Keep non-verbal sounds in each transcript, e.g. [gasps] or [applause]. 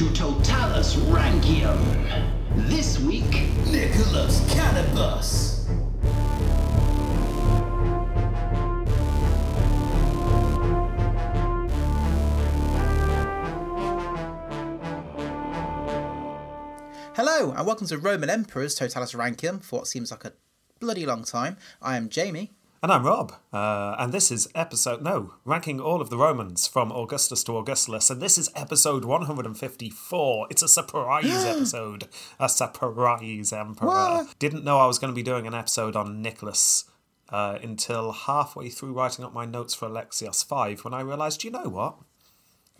to Totalus Rankium. This week, Nicholas Cannabis. Hello, and welcome to Roman Emperors Totalus Rankium for what seems like a bloody long time. I am Jamie. And I'm Rob, uh, and this is episode no ranking all of the Romans from Augustus to Augustulus, and this is episode 154. It's a surprise [gasps] episode, a surprise emperor. What? Didn't know I was going to be doing an episode on Nicholas uh, until halfway through writing up my notes for Alexios Five, when I realised, you know what,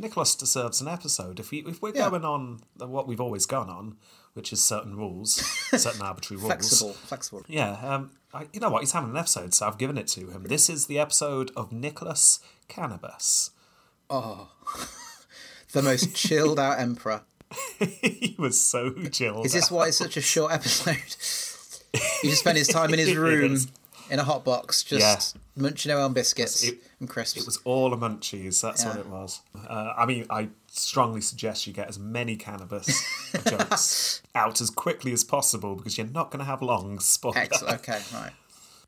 Nicholas deserves an episode. If we if we're Yeah. going on what we've always gone on, which is certain rules, [laughs] certain arbitrary rules. Flexible, flexible. Yeah, um, I, you know what? He's having an episode, so I've given it to him. This is the episode of Nicholas Cannabis. Oh, [laughs] the most chilled out emperor. [laughs] he was so chilled. Is this why it's such a short episode? he just spent his time in his room. In a hot box, just munching away on biscuits It- and crisps. It was all a munchies. That's what it was. Uh, I mean, I strongly suggest you get as many cannabis [laughs] jokes out as quickly as possible because you're not going to have long. Spoiler. Excellent. Okay, right.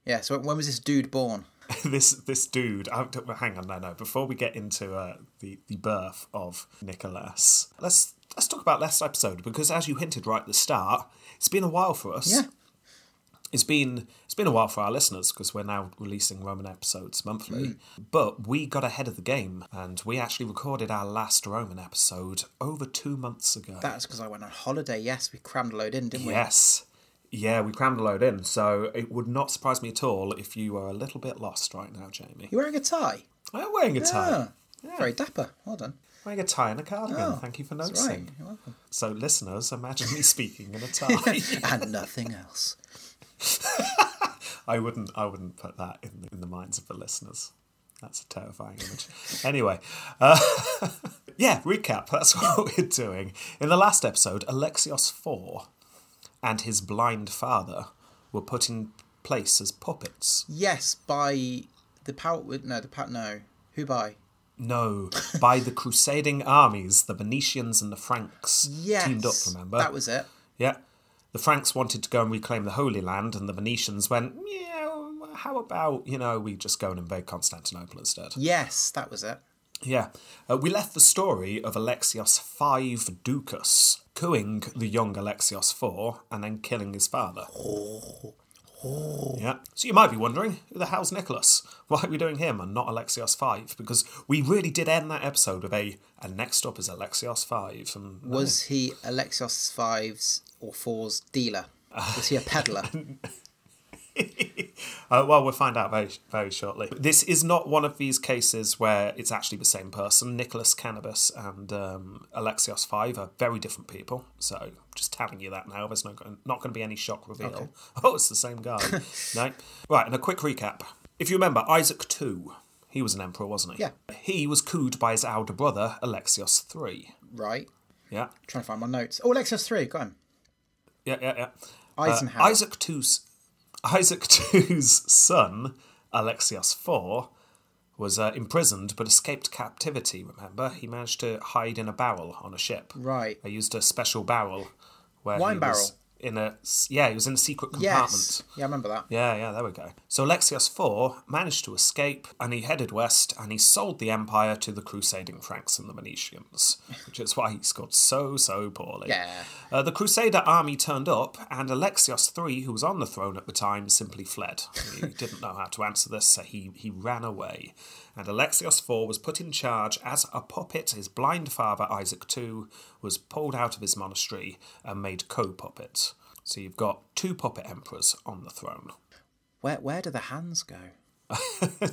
Yeah. So when was this dude born? [laughs] this this dude. I, hang on, no, no. Before we get into uh, the the birth of Nicholas, let's let's talk about last episode because, as you hinted right at the start, it's been a while for us. Yeah. It's been it's been a while for our listeners because we're now releasing Roman episodes monthly. Mm. But we got ahead of the game and we actually recorded our last Roman episode over two months ago. That's because I went on holiday. Yes, we crammed a load in, didn't we? Yes. Yeah, we crammed a load in, so it would not surprise me at all if you are a little bit lost right now, Jamie. You're wearing a tie? I'm wearing a tie. Ah, very dapper. Well done. Wearing a tie and a cardigan. Oh, Thank you for noticing. right. You're welcome. So, listeners, imagine me speaking in a [laughs] tie. and nothing else. [laughs] I wouldn't. I wouldn't put that in the, in the minds of the listeners. That's a terrifying image. [laughs] Anyway, uh, [laughs] yeah. Recap. That's what we're doing. In the last episode, Alexios Four and his blind father were put in place as puppets. Yes, by the power. No, the power. No, who by? No, by the crusading armies, the Venetians and the Franks Yes, teamed up. Remember that was it. Yeah. The Franks wanted to go and reclaim the Holy Land, and the Venetians went, yeah, how about, you know, we just go and invade Constantinople instead? Yes, that was it. Yeah. Uh, we left the story of Alexios V Ducas cooing the young Alexios IV and then killing his father. Oh Oh. Yeah. So you might be wondering, who the hell's Nicholas? Why are we doing him and not Alexios V? Because we really did end that episode with a, and next up is Alexios V. And. Was he Alexios Five's or Four's dealer? Is he a peddler? [laughs] Uh, well, we'll find out very, very shortly. This is not one of these cases where it's actually the same person. Nicholas Cannabis and um, Alexios Five are very different people. So, just telling you that now. There's no, not going to be any shock reveal. [laughs] Oh, it's the same guy. [laughs] no. Right, and a quick recap. If you remember, Isaac II, he was an emperor, wasn't he? Yeah. He was cooed by his elder brother, Alexios III. right. Yeah. trying to find my notes. Oh, Alexios Three. Got him. Yeah, yeah, yeah. Uh, Isaac II's Isaac II's son, Alexios IV, was uh, imprisoned but escaped captivity. Remember, he managed to hide in a barrel on a ship. Right. They used a special barrel where Wine barrel? was in a yeah, he was in a secret compartment. Yes. Yeah, I remember that. Yeah, yeah, there we go. So Alexios IV managed to escape and he headed west and he sold the empire to the crusading Franks and the Venetians, which is why he scored so, so poorly. Yeah. Uh, the Crusader army turned up and Alexios III, who was on the throne at the time, simply fled. He [laughs] didn't know how to answer this, so he, he ran away. And Alexios IV was put in charge as a puppet. His blind father, Isaac II, was pulled out of his monastery and made co puppet. So you've got two puppet emperors on the throne. Where Where do the hands go? [laughs]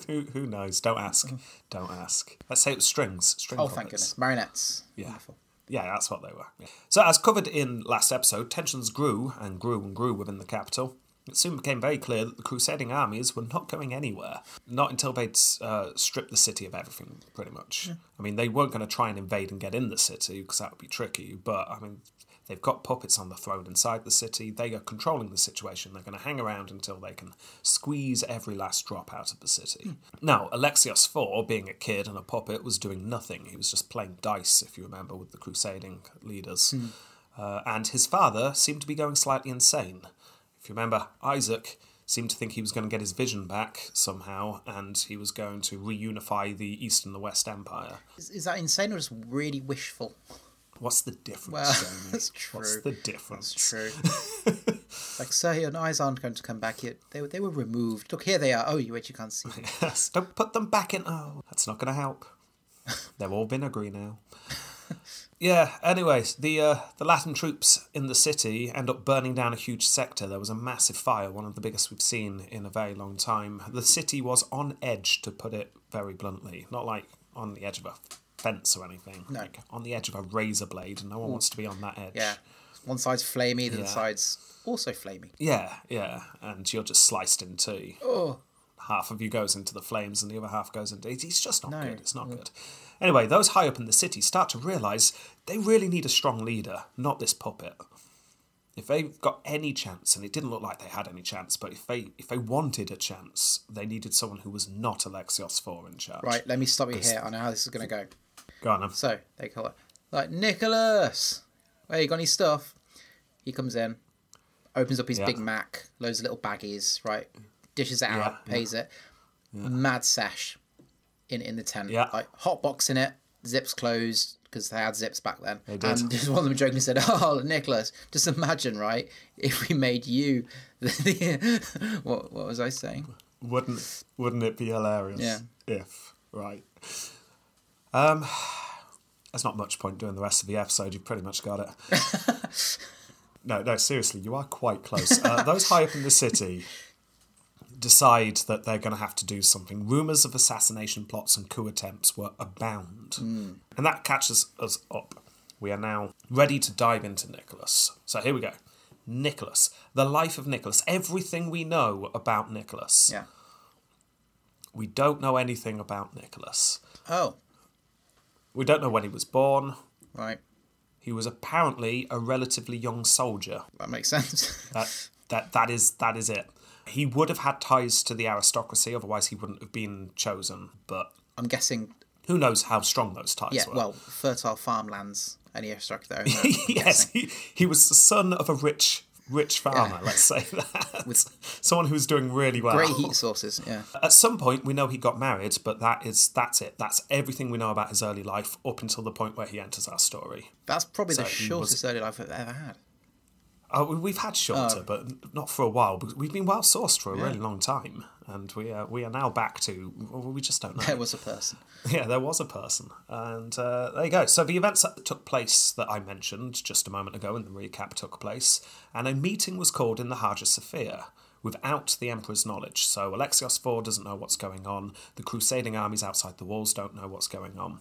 who, who knows? Don't ask. Mm-hmm. Don't ask. Let's say it was strings. String Oh, puppets. thank goodness. Marionettes. Yeah. Wonderful. Yeah, that's what they were. So, as covered in last episode, tensions grew and grew and grew within the capital. It soon became very clear that the crusading armies were not going anywhere. Not until they'd uh, stripped the city of everything, pretty much. I mean, they weren't going to try and invade and get in the city because that would be tricky. But I mean, They've got puppets on the throne inside the city. They are controlling the situation. They're going to hang around until they can squeeze every last drop out of the city. Now, Alexios IV, being a kid and a puppet, was doing nothing. He was just playing dice, if you remember, with the crusading leaders. Uh, and his father seemed to be going slightly insane. If you remember, Isaac seemed to think he was going to get his vision back somehow, and he was going to reunify the East and the West Empire. Is, is that insane or just really wishful? What's the difference? Well, [laughs] that's true. What's the difference? It's true. like, sir, your eyes aren't going to come back yet. They, were- they were removed. Look, here they are. Oh, you wait, you can't see them. Yes, [laughs] don't put them back in. Oh, that's not going to help. [laughs] They're all vinegary now. Yeah. Anyways, the uh, the Latin troops in the city end up burning down a huge sector. There was a massive fire, one of the biggest we've seen in a very long time. The city was on edge, to put it very bluntly. Not like on the edge of a fence or anything. No. Like on the edge of a razor blade, and no one wants to be on that edge. Yeah. One side's flamey, the Yeah. other side's also flamey. Yeah, yeah, and you're just sliced in two. Oh. Half of you goes into the flames, and the other half goes into. It's just not No. good. It's not good. Anyway, those high up in the city start to realise they really need a strong leader, not this puppet. If they've got any chance, and it didn't look like they had any chance, but if they if they wanted a chance, they needed someone who was not Alexios IV in charge. Right, let me stop you here. I know how this is going to go. Go on. then. So, they call it, like, Nicholas! Hey, you got any stuff? He comes in, opens up his Yeah. Big Mac, loads of little baggies, right? Dishes it out, Yeah, yeah. pays it. Mad sesh in, in the tent. Yeah. Like, hot box in it, zips closed, because they had zips back then. They did. And [laughs] just one of them jokingly said, Oh, Nicholas, just imagine, right, if we made you [laughs] the. what, what was I saying? Wouldn't wouldn't it be hilarious? Yeah. If right. Um, there's not much point doing the rest of the episode. You've pretty much got it. [laughs] no, no, seriously, you are quite close. Uh, those high up in the city decide that they're going to have to do something. Rumours of assassination plots and coup attempts were abound, hmm. and that catches us up. We are now ready to dive into Nicholas. So here we go. Nicholas, the life of Nicholas, everything we know about Nicholas. Yeah. We don't know anything about Nicholas. Oh, We don't know when he was born. right. He was apparently a relatively young soldier. That makes [laughs] sense. That that that is that is it. He would have had ties to the aristocracy, otherwise he wouldn't have been chosen. But I'm guessing who knows how strong those ties Yeah, were? well, fertile farmlands, any extract there. [laughs] Yes, he, he was the son of a rich rich farmer. Let's say [laughs] that someone who was doing really well. Great heat sources, yeah. At some point, we know he got married, but that is that's it. That's everything we know about his early life up until the point where he enters our story. That's probably So the he shortest early life I've ever had. We- we've had shorter, but not for a while. Because we've been well sourced for a really long time, and we are we are now back to well, we just don't know. There was a person. [laughs] Yeah, there was a person, and uh, there you go. So the events that took place that I mentioned just a moment ago in the recap took place, and a meeting was called in the Hagia Sophia without the Emperor's knowledge. So Alexios IV doesn't know what's going on. The crusading armies outside the walls don't know what's going on.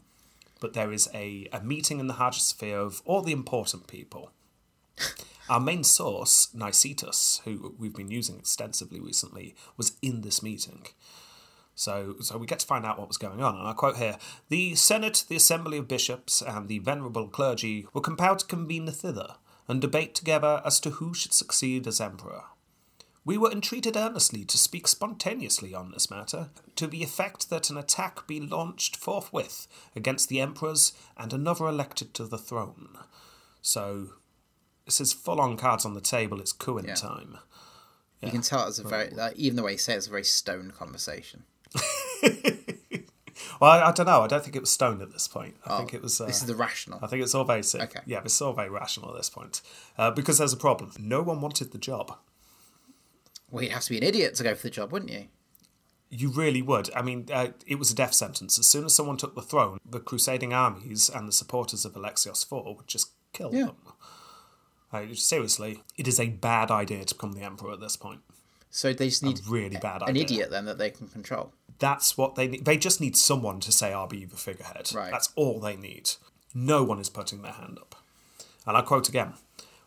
But there is a, a meeting in the Hagia Sophia of all the important people. Our main source, Nicetas, who we've been using extensively recently, was in this meeting. So, so we get to find out what was going on. And I quote here The Senate, the Assembly of Bishops, and the venerable clergy were compelled to convene thither and debate together as to who should succeed as emperor. We were entreated earnestly to speak spontaneously on this matter, to the effect that an attack be launched forthwith against the emperors and another elected to the throne. So, this is full on cards on the table, it's coup in Yeah. time. You can tell it's a very, like, even the way you say it, it's a very stone conversation. [laughs] Well, I, I don't know. I don't think it was stoned at this point. I think it was. Uh, Oh, This is the rational. I think it's all very. Okay. Yeah, it's all very rational at this point. Uh, because there's a problem. No one wanted the job. Well, you'd have to be an idiot to go for the job, wouldn't you? You really would. I mean, uh, it was a death sentence. As soon as someone took the throne, the crusading armies and the supporters of Alexios IV would just kill Yeah. them. Uh, seriously, it is a bad idea to become the emperor at this point. So they just need Really bad an idea. idiot then that they can control. That's what they need. They just need someone to say, I'll be the figurehead. Right. That's all they need. No one is putting their hand up. And I quote again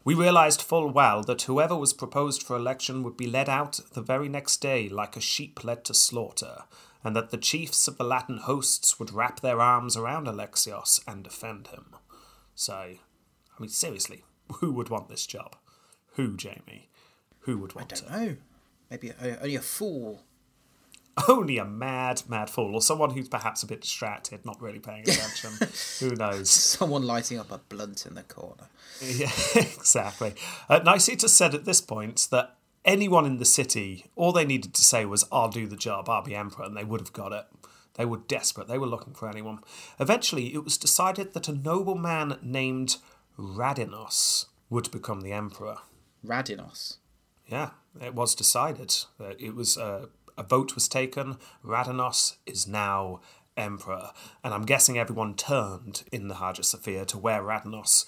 We realised full well that whoever was proposed for election would be led out the very next day like a sheep led to slaughter, and that the chiefs of the Latin hosts would wrap their arms around Alexios and defend him. So, I mean, seriously, who would want this job? Who, Jamie? Who would want it? I Don't know. Maybe only a fool. Only a mad, mad fool, or someone who's perhaps a bit distracted, not really paying attention. [laughs] who knows? Someone lighting up a blunt in the corner. Yeah, [laughs] exactly. Uh, Nicetas said at this point that anyone in the city, all they needed to say was, I'll do the job, I'll be emperor, and they would have got it. They were desperate, they were looking for anyone. Eventually, it was decided that a nobleman named Radinos would become the emperor. Radinos. Yeah, it was decided. It was uh, a vote was taken. Radinos is now emperor, and I'm guessing everyone turned in the Hagia Sophia to where Radinos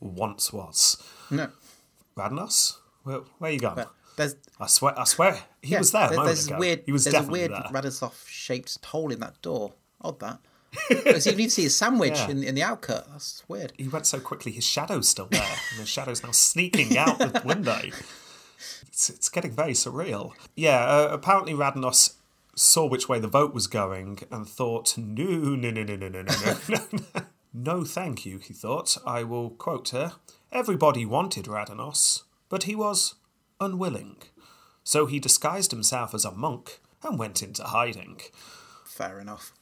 once was. No. Radinos, where, where you? But there's I swear, I swear, he yeah, was there. A moment there's ago. weird. he was there's a weird. Radinos shaped hole in that door. Odd that. Because you can even see his sandwich Yeah. in, in the outcut. That's weird. He went so quickly, his shadow's still there, and his shadow's now sneaking out the [laughs] window. It's, it's getting very surreal. Yeah, uh, apparently Radnos saw which way the vote was going and thought, no, no, no, no, no, no, no, no, no, no, thank you, he thought. I will quote her. Everybody wanted Radanos, but he was unwilling. So he disguised himself as a monk and went into hiding Fair enough.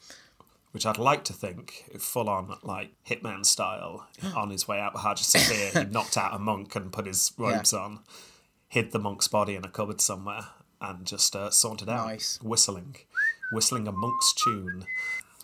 Which I'd like to think, full on like Hitman style, on his way out of Hagia Sophia, he [laughs] knocked out a monk and put his robes on, hid the monk's body in a cupboard somewhere, and just uh, sauntered out, Nice. whistling, whistling a monk's tune.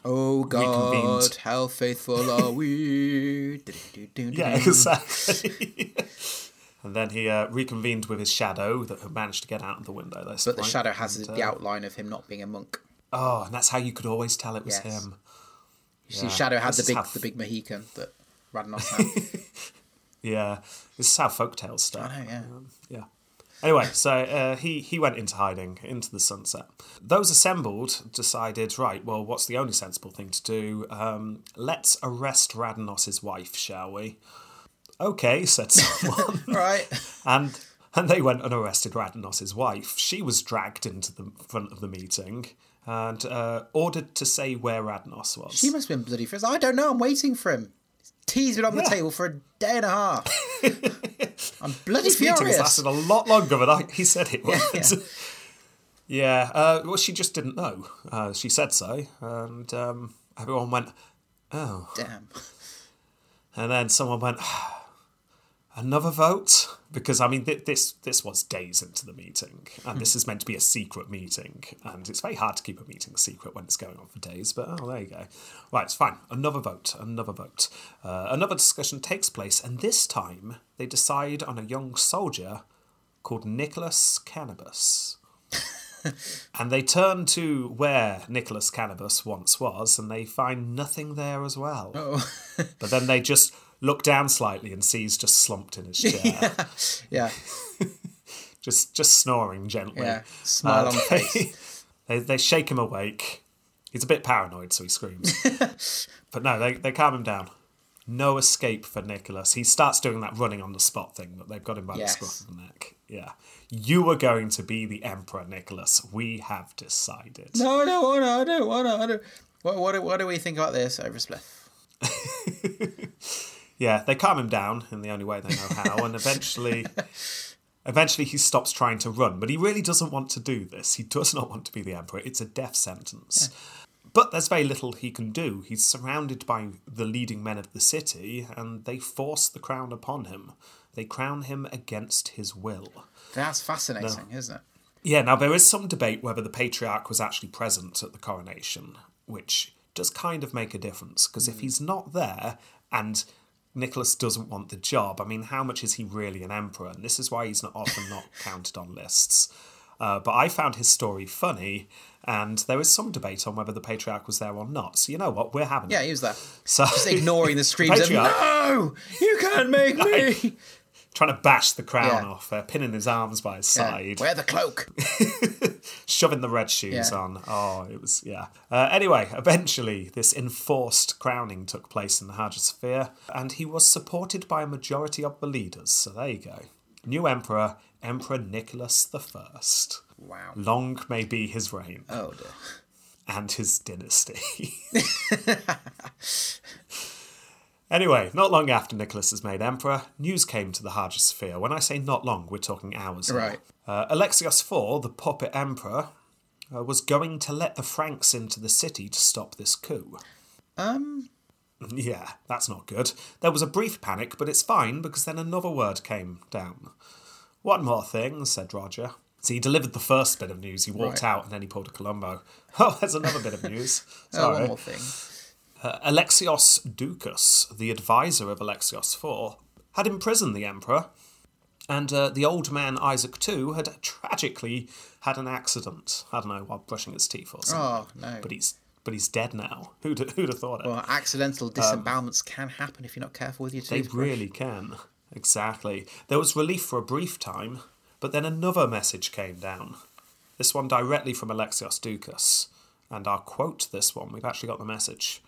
Oh God, Reconvened. how faithful are we? [laughs] Yeah, exactly. [laughs] and then he uh, reconvened with his shadow that had managed to get out of the window. But the shadow has and, the uh, outline of him not being a monk. Oh, and that's how you could always tell it was Yes. him. You see, Shadow had This the big how- the big Mohican that Radnos [laughs] had. Yeah, this is how folktales start. I know, yeah. Um, yeah. Anyway, so uh, he he went into hiding, into the sunset. Those assembled decided, right, well, what's the only sensible thing to do? Um, let's arrest Radanos's wife, shall we? Okay, said [laughs] someone, right. and and they went and arrested Radanos's wife. She was dragged into the front of the meeting and uh, ordered to say where Radnos was. She must have been bloody furious. I don't know. I'm waiting for him. Tea's been on the Yeah. table for a day and a half. [laughs] I'm bloody This meeting has furious. lasted a lot longer than I, he said it would. yeah. [laughs] Yeah, uh, well, she just didn't know. Uh, she said so, and um, everyone went, oh. Damn. And then someone went, another vote? Because, I mean, th- this this was days into the meeting, and this is meant to be a secret meeting, and it's very hard to keep a meeting secret when it's going on for days, but oh, there you go. Right, it's fine. Another vote, another vote. Uh, another discussion takes place, and this time they decide on a young soldier called Nicholas Cannabis. [laughs] And they turn to where Nicholas Cannabis once was, and they find nothing there as well. Oh. But then they just look down slightly and see he's just slumped in his chair, [laughs] Yeah. [laughs] just just snoring gently. Yeah. Smile um, on [laughs] they, face. They, they shake him awake. He's a bit paranoid, so he screams. but no, they, they calm him down. No escape for Nicholas. He starts doing that running on the spot thing that they've got him by Yes. the scruff of the neck. Yeah. You are going to be the Emperor, Nicholas. We have decided. No, I don't want to. I don't. I don't. What, what, do- what do we think about this over Spliff? Yeah, they calm him down in the only way they know how, and eventually, [laughs] eventually he stops trying to run. But he really doesn't want to do this. He does not want to be the emperor. It's a death sentence. But there's very little he can do. He's surrounded by the leading men of the city, and they force the crown upon him. They crown him against his will. That's fascinating, isn't it? Yeah, now there is some debate whether the patriarch was actually present at the coronation, which does kind of make a difference because if hmm. he's not there and Nicholas doesn't want the job, I mean, how much is he really an emperor? And this is why he's not often not [laughs] counted on lists. Uh, but I found his story funny, and there is some debate on whether the patriarch was there or not. So you know what, we're having Yeah, he was there. So Just ignoring the [laughs] screams of, no, you can't make [laughs] me. Trying to bash the crown Yeah. off, uh, pinning his arms by his Yeah. side. Wear the cloak. [laughs] shoving the red shoes Yeah. on. Oh, it was yeah. Uh, anyway, eventually, this enforced crowning took place in the Sophia, and he was supported by a majority of the leaders. So there you go. New emperor, Emperor Nicholas the First. Wow. Long may be his reign Oh dear. and his dynasty. [laughs] [laughs] Anyway, not long after Nicholas is made emperor, news came to the Hagia Sophia. When I say not long, we're talking hours. Right. Uh, Alexios IV, the puppet emperor, uh, was going to let the Franks into the city to stop this coup. Um, Yeah, that's not good. There was a brief panic, but it's fine because then another word came down. One more thing, said Roger. So he delivered the first bit of news. He walked Right. out and then he pulled a Columbo. [laughs] Oh, there's another bit of news. [laughs] oh, Sorry. one more thing. Uh, Alexios Doukas, the advisor of Alexios IV, had imprisoned the emperor, and uh, the old man Isaac II had tragically had an accident. I don't know, while brushing his teeth or something. Oh no. But he's but he's dead now. [laughs] Who'd who'd have thought it? well, accidental disembowelments can happen if you're not careful with your teeth. They really can. Exactly. There was relief for a brief time, but then another message came down. This one directly from Alexios Doukas. And I'll quote this one. We've actually got the message.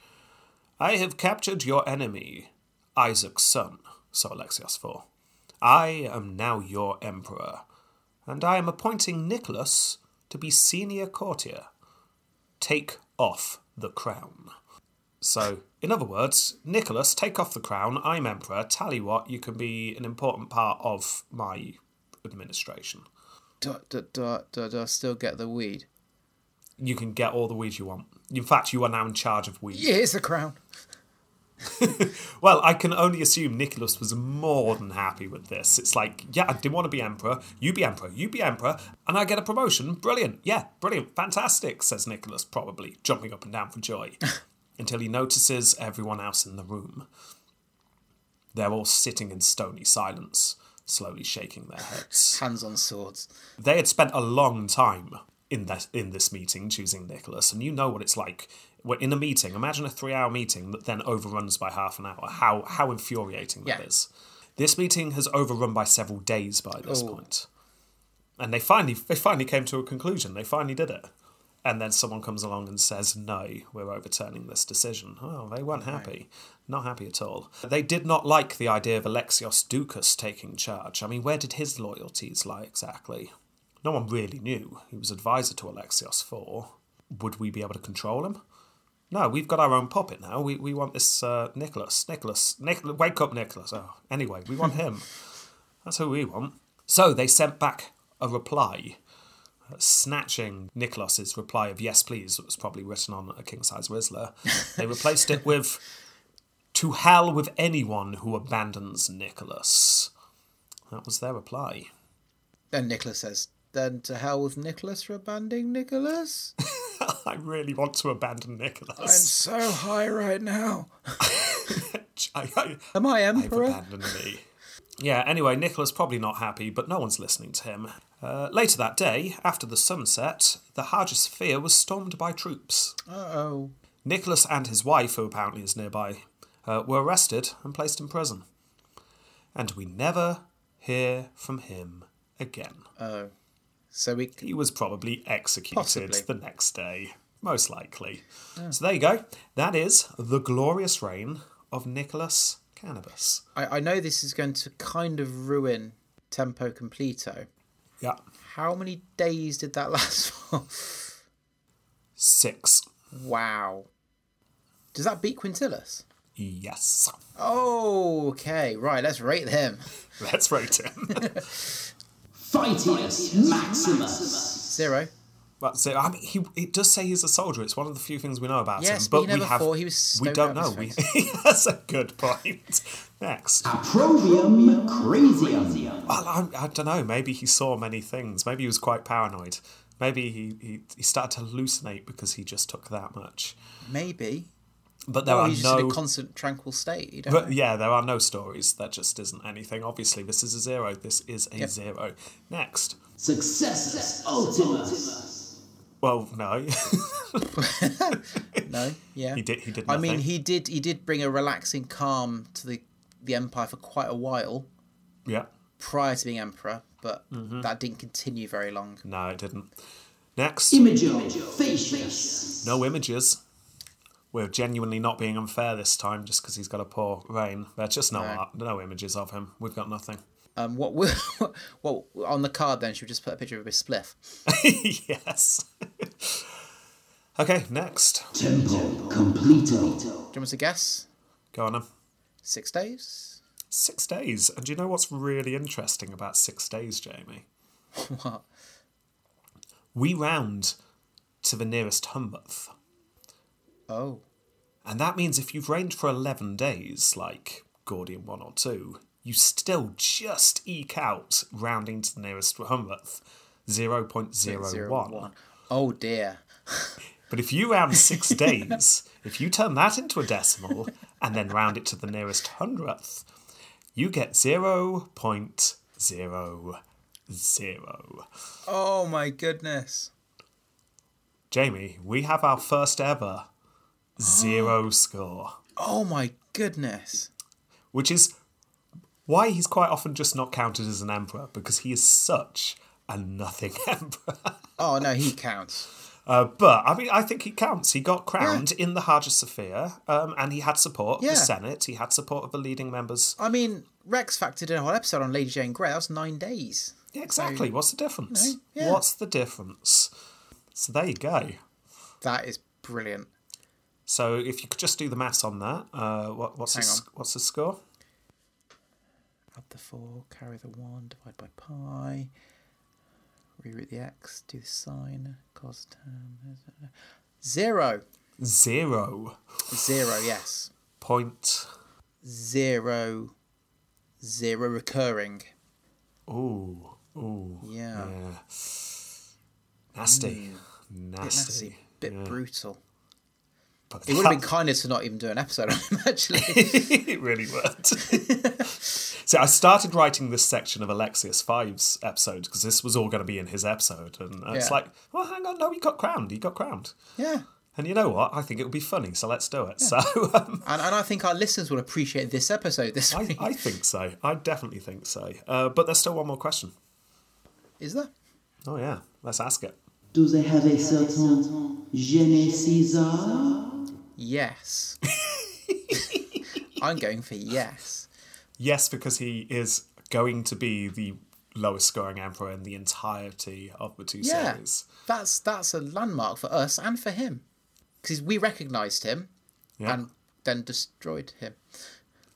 I have captured your enemy, Isaac's son, so Alexios IV. I am now your emperor, and I am appointing Nicholas to be senior courtier. Take off the crown. So, in other words, Nicholas, take off the crown. I'm emperor. Tell you what, you can be an important part of my administration. Do, do, do, do, do I still get the weed? You can get all the weed you want. In fact, you are now in charge of weed. Yeah, it's the crown. [laughs] Well, I can only assume Nicholas was more than happy with this. It's like, yeah, I didn't want to be emperor. You be emperor. You be emperor. And I get a promotion. Brilliant. Yeah, brilliant. Fantastic, says Nicholas, probably jumping up and down for joy. [laughs] until he notices everyone else in the room. They're all sitting in stony silence, slowly shaking their heads. Hands on swords. They had spent a long time in that in this meeting choosing Nicholas, and you know what it's like. When in a meeting, imagine a three-hour meeting that then overruns by half an hour. How how infuriating that Yeah. is. This meeting has overrun by several days by this Oh. point. and they finally they finally came to a conclusion. They finally did it, and then someone comes along and says, "No, we're overturning this decision." Oh, they weren't happy, not happy at all. They did not like the idea of Alexios Doukas taking charge. I mean, where did his loyalties lie exactly? No one really knew. He was advisor to Alexios IV. Would we be able to control him? No, we've got our own puppet now. We, we want this uh, Nicholas. Nicholas. Nic- wake up, Nicholas. Oh, anyway, we want him. [laughs] That's who we want. So they sent back a reply, snatching Nicholas's reply of yes, please, that was probably written on a king size Rizla. They replaced it with to hell with anyone who abandons Nicholas. That was their reply. Then Nicholas says, Then to hell with Nicholas for abandoning Nicholas? [laughs] I really want to abandon Nicholas. I'm so high right now. [laughs] I, I, Am I Emperor? abandoned me. Yeah, anyway, Nicholas probably not happy, but no one's listening to him. Uh, later that day, after the sunset, the Hagia Sophia was stormed by troops. Uh oh. Nicholas and his wife, who apparently is nearby, uh, were arrested and placed in prison. And we never hear from him again. Oh. So we. He was probably executed Possibly. the next day, most likely. So there you go. That is the glorious reign of Nicholas Cannabis. I, I know this is going to kind of ruin Tempo Completo. Yeah. How many days did that [laughs] last for? Six. wow. Does that beat Quintillus? Yes. Oh, okay. Right, let's rate him. [laughs] Let's rate him. [laughs] Fightius Maximus. Zero. but so I mean, he it does say he's a soldier. It's one of the few things we know about Yes, him. but But we have fought. He was we don't know. We [laughs] that's a good point. Next. Approbium Crasium. Well, I, I don't know. Maybe he saw many things. Maybe he was quite paranoid. Maybe he, he, he started to hallucinate because he just took that much. Maybe. But there or are he's just in a constant tranquil state. You don't But yeah, there are no stories. That just isn't anything. Obviously, this is a zero. This is a Yep. zero. Next. success Ultimus. Well, no. [laughs] No, yeah. he did. He did. I mean, he did. He did bring a relaxing calm to the the empire for quite a while Yeah. prior to being emperor, but Mm-hmm. that didn't continue very long. No, it didn't. Next. Imago Facius. No images. We're genuinely not being unfair this time just because he's got a poor reign. There's just no No. art, no images of him. We've got nothing. Um, what will [laughs] what on the card then? Should we just put a picture of a spliff? [laughs] yes. [laughs] okay, next. Temple Completo. Do you want me to guess? Go on then. Six days? Six days. And do you know what's really interesting about six days, Jamie? What? We round to the nearest hundredth. Oh. And that means if you've reigned for 11 days, like Gordian 1 or 2, you still just eke out rounding to the nearest hundredth 0.01. Zero, one. Oh dear. [laughs] But if you round six [laughs] days, if you turn that into a decimal and then round it to the nearest hundredth, you get 0.00. Oh my goodness. Jamie, we have our first ever zero [gasps] score, Oh my goodness. which is why he's quite often just not counted as an emperor because he is such a nothing [laughs] emperor. Oh no, he counts. Uh, but I mean, I think he counts. He got crowned in the Hagia Sophia, um, and he had support of Yeah. the Senate. He had support of the leading members. I mean, Rex factored in a whole episode on Lady Jane Grey. That was nine days. Yeah, exactly. What's the difference? you know, yeah. What's the difference? So there you go. That is brilliant. So if you could just do the maths on that, uh, what, what's the, Hang s- what's the score? Add the four, carry the one, divide by pi. Reroute the x, do the sine, cos tan. Zero. Zero Zero, yes. point. Zero. Zero recurring. Ooh, ooh, Yeah. yeah. Nasty, Bit nasty. bit yeah. brutal. But It would have been that- kinder to not even do an episode on him, actually. [laughs] it really would. [laughs] so I started writing this section of Alexius Five's episode because this was all going to be in his episode, and it's Yeah. like, well, hang on, no, he got crowned. He got crowned. yeah. And you know what? I think it would be funny, so let's do it. So [laughs] um, And, and I think our listeners will appreciate this episode this I, week. I think so. I definitely think so. Uh, but there's still one more question. Is there? Oh yeah, let's ask it. Do they have a certain je ne Caesar? Yes. [laughs] I'm going for yes. Yes, because he is going to be the lowest scoring emperor in the entirety of the two Yeah. series. That's that's a landmark for us and for him. Because we recognised him Yeah. and then destroyed him.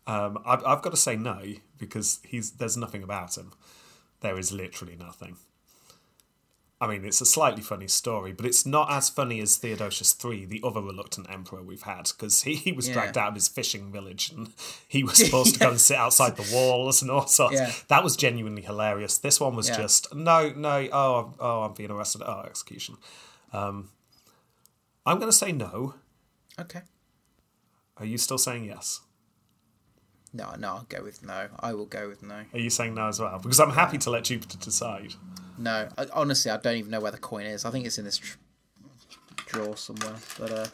Um, I've, I've got to say no because he's there's nothing about him. There is literally nothing. I mean, it's a slightly funny story, but it's not as funny as Theodosius III, the other reluctant emperor we've had, because he, he was Yeah. dragged out of his fishing village and he was [laughs] supposed to go and sit outside the walls and all sorts. Yeah. That was genuinely hilarious. This one was Yeah. just no, no. Oh, oh, I'm being arrested. Oh, execution. Um, I'm going to say no. Okay. Are you still saying yes? No, no, I'll go with no. I will go with no. Are you saying no as well? Because I'm happy to let Jupiter decide. No, I, honestly, I don't even know where the coin is. I think it's in this tr- drawer somewhere. But uh,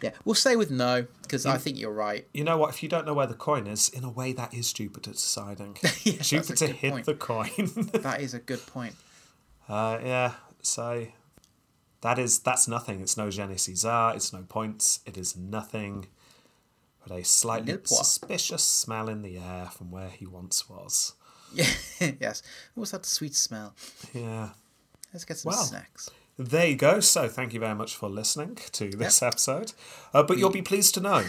yeah, we'll stay with no because I think you're right. You know what? If you don't know where the coin is, in a way, that is Jupiter deciding. [laughs] Yeah, Jupiter hid point. the coin. [laughs] That is a good point. uh, yeah. So that is that's nothing. It's no je ne Caesar. It's no points. It is nothing but a slightly suspicious smell in the air from where he once was. Yeah, [laughs] yes. What's that sweet smell? Yeah. Let's get some Well, snacks. There you go. So thank you very much for listening to this episode. Uh, but you'll be pleased to know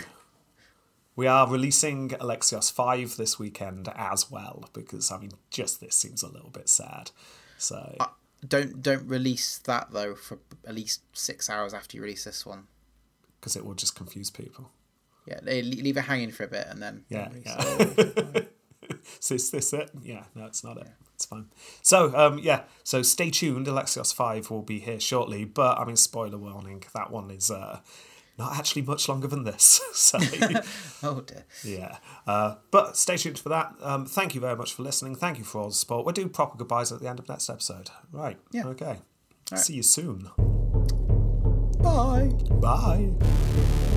we are releasing Alexios 5 this weekend as well, because, I mean, just this seems a little bit sad. So, Don't don't release that though for at least six hours after you release this one. because it will just confuse people. Yeah, le- leave it hanging for a bit and then Yeah, yeah. [laughs] So is this it? Yeah, no, it's not it. It's fine. So, um, yeah, so stay tuned. Alexios 5 will be here shortly, but, I mean, spoiler warning, that one is uh, not actually much longer than this. [laughs] So, [laughs] Oh dear. Yeah. Uh, but stay tuned for that. Um, thank you very much for listening. Thank you for all the support. We'll do proper goodbyes at the end of next episode. Right. Yeah. Okay. See you soon. Bye. Bye.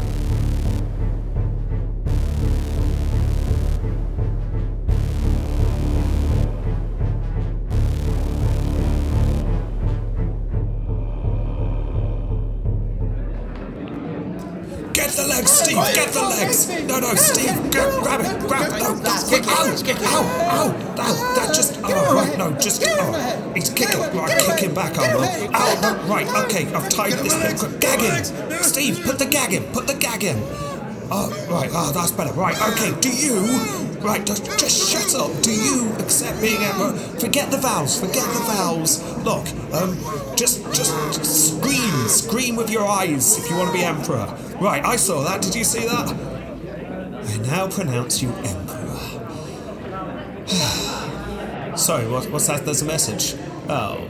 Get the legs! No, no, Steve! Go, grab it! Grab it! No, that's Kick it, ow, ow, ow, ow! That just, oh, right, no, just, oh, he's kicking, right, kick him back, oh, no. Ow, no, right, okay, I've tied this thing. Gag him! Steve, put the gag in, put the gag in! Oh, right. Oh, that's better. Right. Okay. Do you? Right. Just, just shut up. Do you accept being emperor? Forget the vows. Forget the vows. Look. Um. Just, just, just scream. Scream with your eyes if you want to be emperor. Right. I saw that. Did you see that? I now pronounce you emperor. [sighs] Sorry. What, what's that? There's a message. Oh.